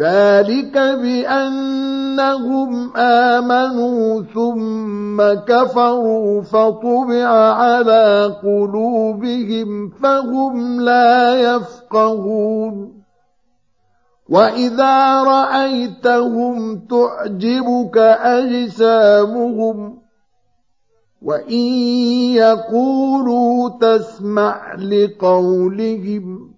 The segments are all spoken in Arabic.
ذلك بأنهم آمنوا ثم كفروا فطبع على قلوبهم فهم لا يفقهون. وإذا رأيتهم تعجبك أجسامهم وإن يقولوا تسمع لقولهم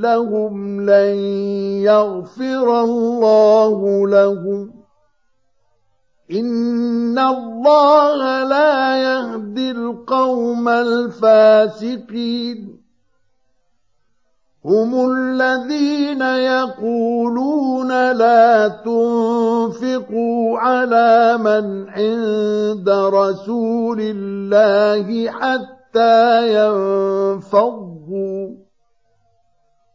لهم لن يغفر الله لهم. إن الله لا يهدي القوم الفاسقين. هم الذين يقولون لا تنفقوا على من عند رسول الله حتى ينفضوا.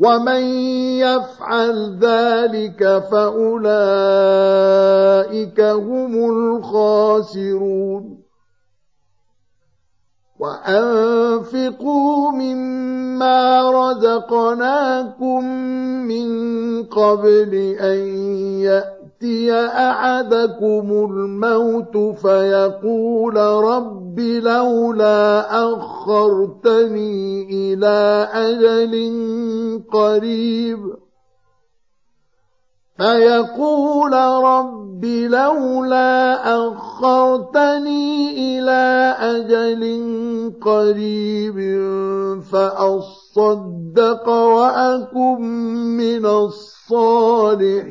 ومن يفعل ذلك فاولئك هم الخاسرون وأنفقوا مما رزقناكم من قبل أن يأتي أحدكم الموت فيقول رب لولا أخرتني إلى أجل قريب. فيقول رب لولا أخرتني إلى أجل قريب فأصدق وأكن من الصالحين.